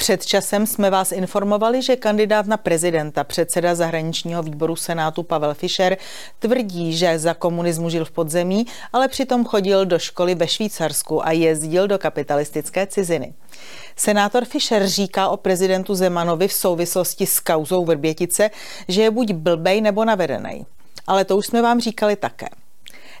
Před časem jsme vás informovali, že kandidát na prezidenta, předseda zahraničního výboru Senátu Pavel Fischer, tvrdí, že za komunismu žil v podzemí, ale přitom chodil do školy ve Švýcarsku a jezdil do kapitalistické ciziny. Senátor Fischer říká o prezidentu Zemanovi v souvislosti s kauzou Vrbětice, že je buď blbej nebo navedený. Ale to už jsme vám říkali také.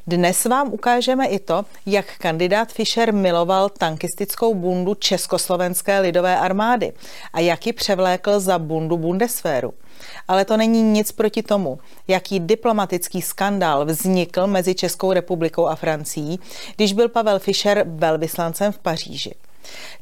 Dnes vám ukážeme i to, jak kandidát Fischer miloval tankistickou bundu Československé lidové armády a jak ji převlékl za bundu Bundeswehru. Ale to není nic proti tomu, jaký diplomatický skandál vznikl mezi Českou republikou a Francií, když byl Pavel Fischer velvyslancem v Paříži.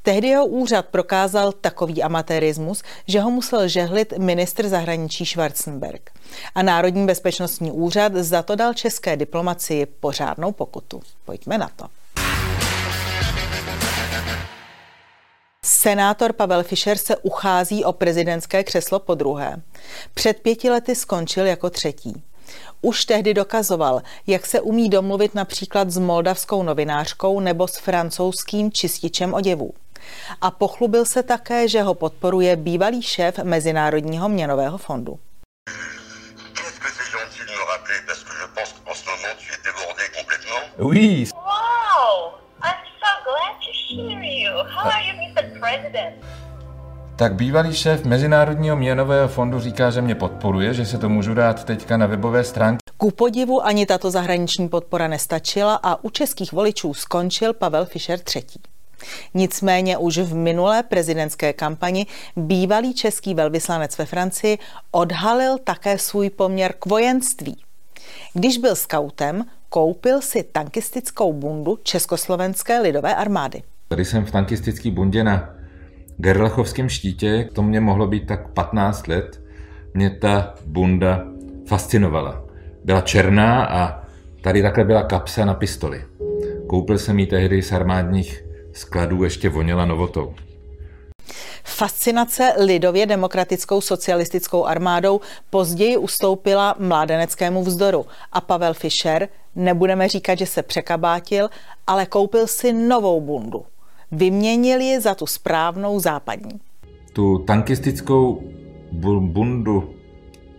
Tehdy jeho úřad prokázal takový amatérismus, že ho musel žehlit ministr zahraničí Schwarzenberg. A Národní bezpečnostní úřad za to dal české diplomacii pořádnou pokutu. Pojďme na to. Senátor Pavel Fischer se uchází o prezidentské křeslo po druhé. Před pěti lety skončil jako třetí. Už tehdy dokazoval, jak se umí domluvit například s moldavskou novinářkou nebo s francouzským čističem oděvů. A pochlubil se také, že ho podporuje bývalý šéf Mezinárodního měnového fondu. Oui. Wow, I'm so glad to hear you. How are you, Mr. President? Tak bývalý šéf Mezinárodního měnového fondu říká, že mě podporuje, že se to můžu dát teďka na webové stránky. Ku podivu ani tato zahraniční podpora nestačila a u českých voličů skončil Pavel Fischer třetí. Nicméně už v minulé prezidentské kampani bývalý český velvyslanec ve Francii odhalil také svůj poměr k vojenství. Když byl skautem, koupil si tankistickou bundu Československé lidové armády. Tady jsem v tankistické bundě na Gerlachovském štítě, to mě mohlo být tak 15 let, mě ta bunda fascinovala. Byla černá a tady takhle byla kapsa na pistoli. Koupil jsem ji tehdy z armádních skladů, ještě voněla novotou. Fascinace lidově demokratickou socialistickou armádou později ustoupila mládeneckému vzdoru a Pavel Fischer, nebudeme říkat, že se překabátil, ale koupil si novou bundu – vyměnili je za tu správnou západní. Tu tankistickou bundu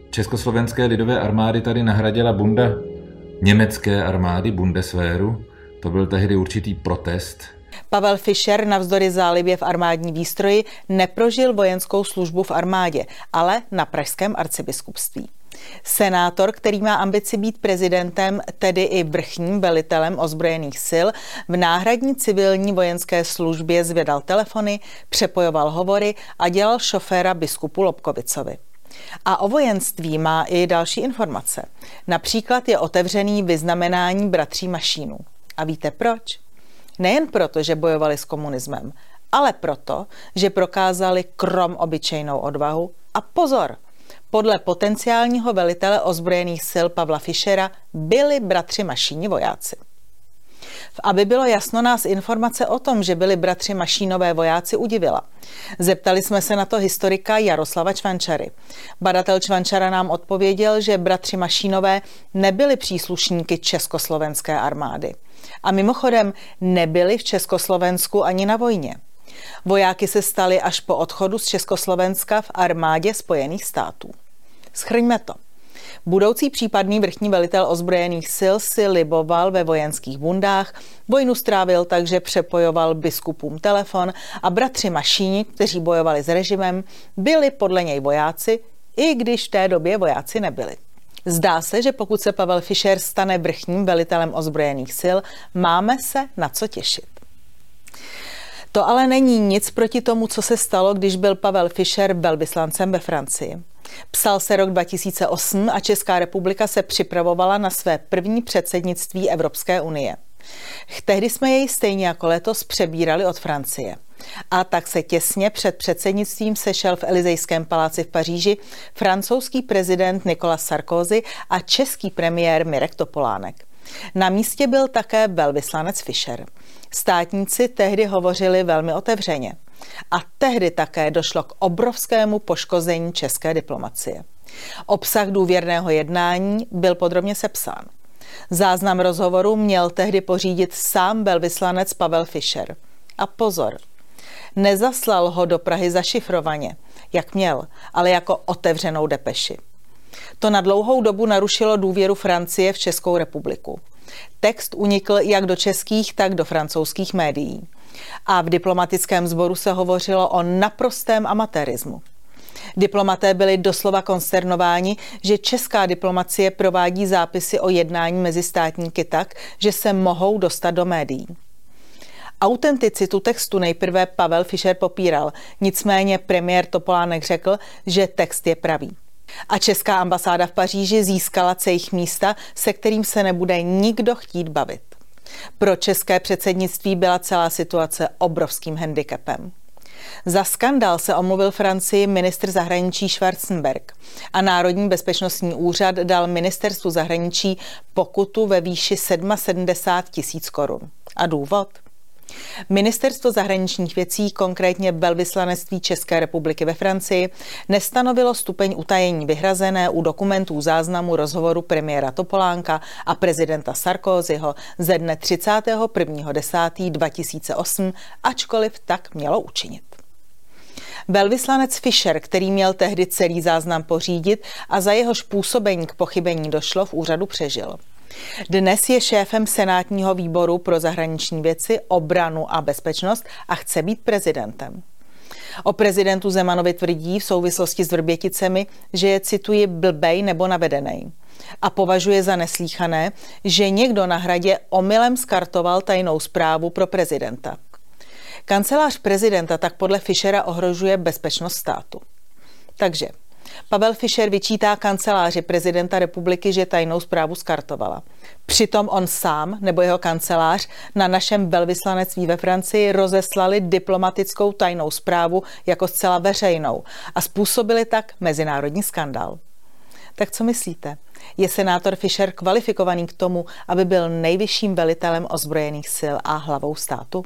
Československé lidové armády tady nahradila bunda německé armády Bundeswehru. To byl tehdy určitý protest. Pavel Fischer navzdory zálibě v armádní výstroji neprožil vojenskou službu v armádě, ale na pražském arcibiskupství. Senátor, který má ambici být prezidentem, tedy i vrchním velitelem ozbrojených sil, v náhradní civilní vojenské službě zvědal telefony, přepojoval hovory a dělal šoféra biskupu Lobkovicovi. A o vojenství má i další informace. Například je otevřený vyznamenání bratří Mašínů. A víte proč? Nejen proto, že bojovali s komunismem, ale proto, že prokázali krom obyčejnou odvahu a pozor – podle potenciálního velitele ozbrojených sil Pavla Fischera byli bratři Mašíni vojáci. Aby bylo jasno, nás informace o tom, že byli bratři Mašínové vojáci, udivila. Zeptali jsme se na to historika Jaroslava Čvančary. Badatel Čvančara nám odpověděl, že bratři Mašínové nebyli příslušníky Československé armády. A mimochodem nebyli v Československu ani na vojně. Vojáky se stali až po odchodu z Československa v armádě Spojených států. Schrňme to. Budoucí případný vrchní velitel ozbrojených sil si liboval ve vojenských bundách, vojnu strávil takže přepojoval biskupům telefon a bratři Mašíni, kteří bojovali s režimem, byli podle něj vojáci, i když v té době vojáci nebyli. Zdá se, že pokud se Pavel Fischer stane vrchním velitelem ozbrojených sil, máme se na co těšit. To ale není nic proti tomu, co se stalo, když byl Pavel Fischer velvyslancem ve Francii. Psal se rok 2008 a Česká republika se připravovala na své první předsednictví Evropské unie. Tehdy jsme jej stejně jako letos přebírali od Francie. A tak se těsně před předsednictvím sešel v Elizejském paláci v Paříži francouzský prezident Nicolas Sarkozy a český premiér Mirek Topolánek. Na místě byl také velvyslanec Fischer. Státníci tehdy hovořili velmi otevřeně. A tehdy také došlo k obrovskému poškození české diplomacie. Obsah důvěrného jednání byl podrobně sepsán. Záznam rozhovoru měl tehdy pořídit sám velvyslanec Pavel Fischer. A pozor, Nezaslal ho do Prahy zašifrovaně, jak měl, ale jako otevřenou depeši. To na dlouhou dobu narušilo důvěru Francie v Českou republiku. Text unikl jak do českých, tak do francouzských médií. A v diplomatickém sboru se hovořilo o naprostém amatérismu. Diplomaté byli doslova konsternováni, že česká diplomacie provádí zápisy o jednání mezi státníky tak, že se mohou dostat do médií. Autenticitu textu nejprve Pavel Fischer popíral, nicméně premiér Topolánek řekl, že text je pravý. A česká ambasáda v Paříži získala cejch místa, se kterým se nebude nikdo chtít bavit. Pro české předsednictví byla celá situace obrovským handicapem. Za skandál se omluvil Francii ministr zahraničí Schwarzenberg a Národní bezpečnostní úřad dal ministerstvu zahraničí pokutu ve výši 77 tisíc korun. A důvod? Ministerstvo zahraničních věcí, konkrétně velvyslanectví České republiky ve Francii, nestanovilo stupeň utajení vyhrazené u dokumentů záznamu rozhovoru premiéra Topolánka a prezidenta Sarkozyho ze dne 31.10.2008, ačkoliv tak mělo učinit. Velvyslanec Fischer, který měl tehdy celý záznam pořídit a za jeho působení k pochybení došlo, v úřadu přežil. Dnes je šéfem Senátního výboru pro zahraniční věci, obranu a bezpečnost a chce být prezidentem. O prezidentu Zemanovi tvrdí v souvislosti s Vrběticemi, že je, cituji, blbej nebo navedený. A považuje za neslíchané, že někdo na hradě omylem skartoval tajnou zprávu pro prezidenta. Kancelář prezidenta tak podle Fischera ohrožuje bezpečnost státu. Takže Pavel Fischer vyčítá kanceláři prezidenta republiky, že tajnou zprávu skartovala. Přitom on sám nebo jeho kancelář na našem velvyslanectví ve Francii rozeslali diplomatickou tajnou zprávu jako zcela veřejnou a způsobili tak mezinárodní skandál. Tak co myslíte? Je senátor Fischer kvalifikovaný k tomu, aby byl nejvyšším velitelem ozbrojených sil a hlavou státu?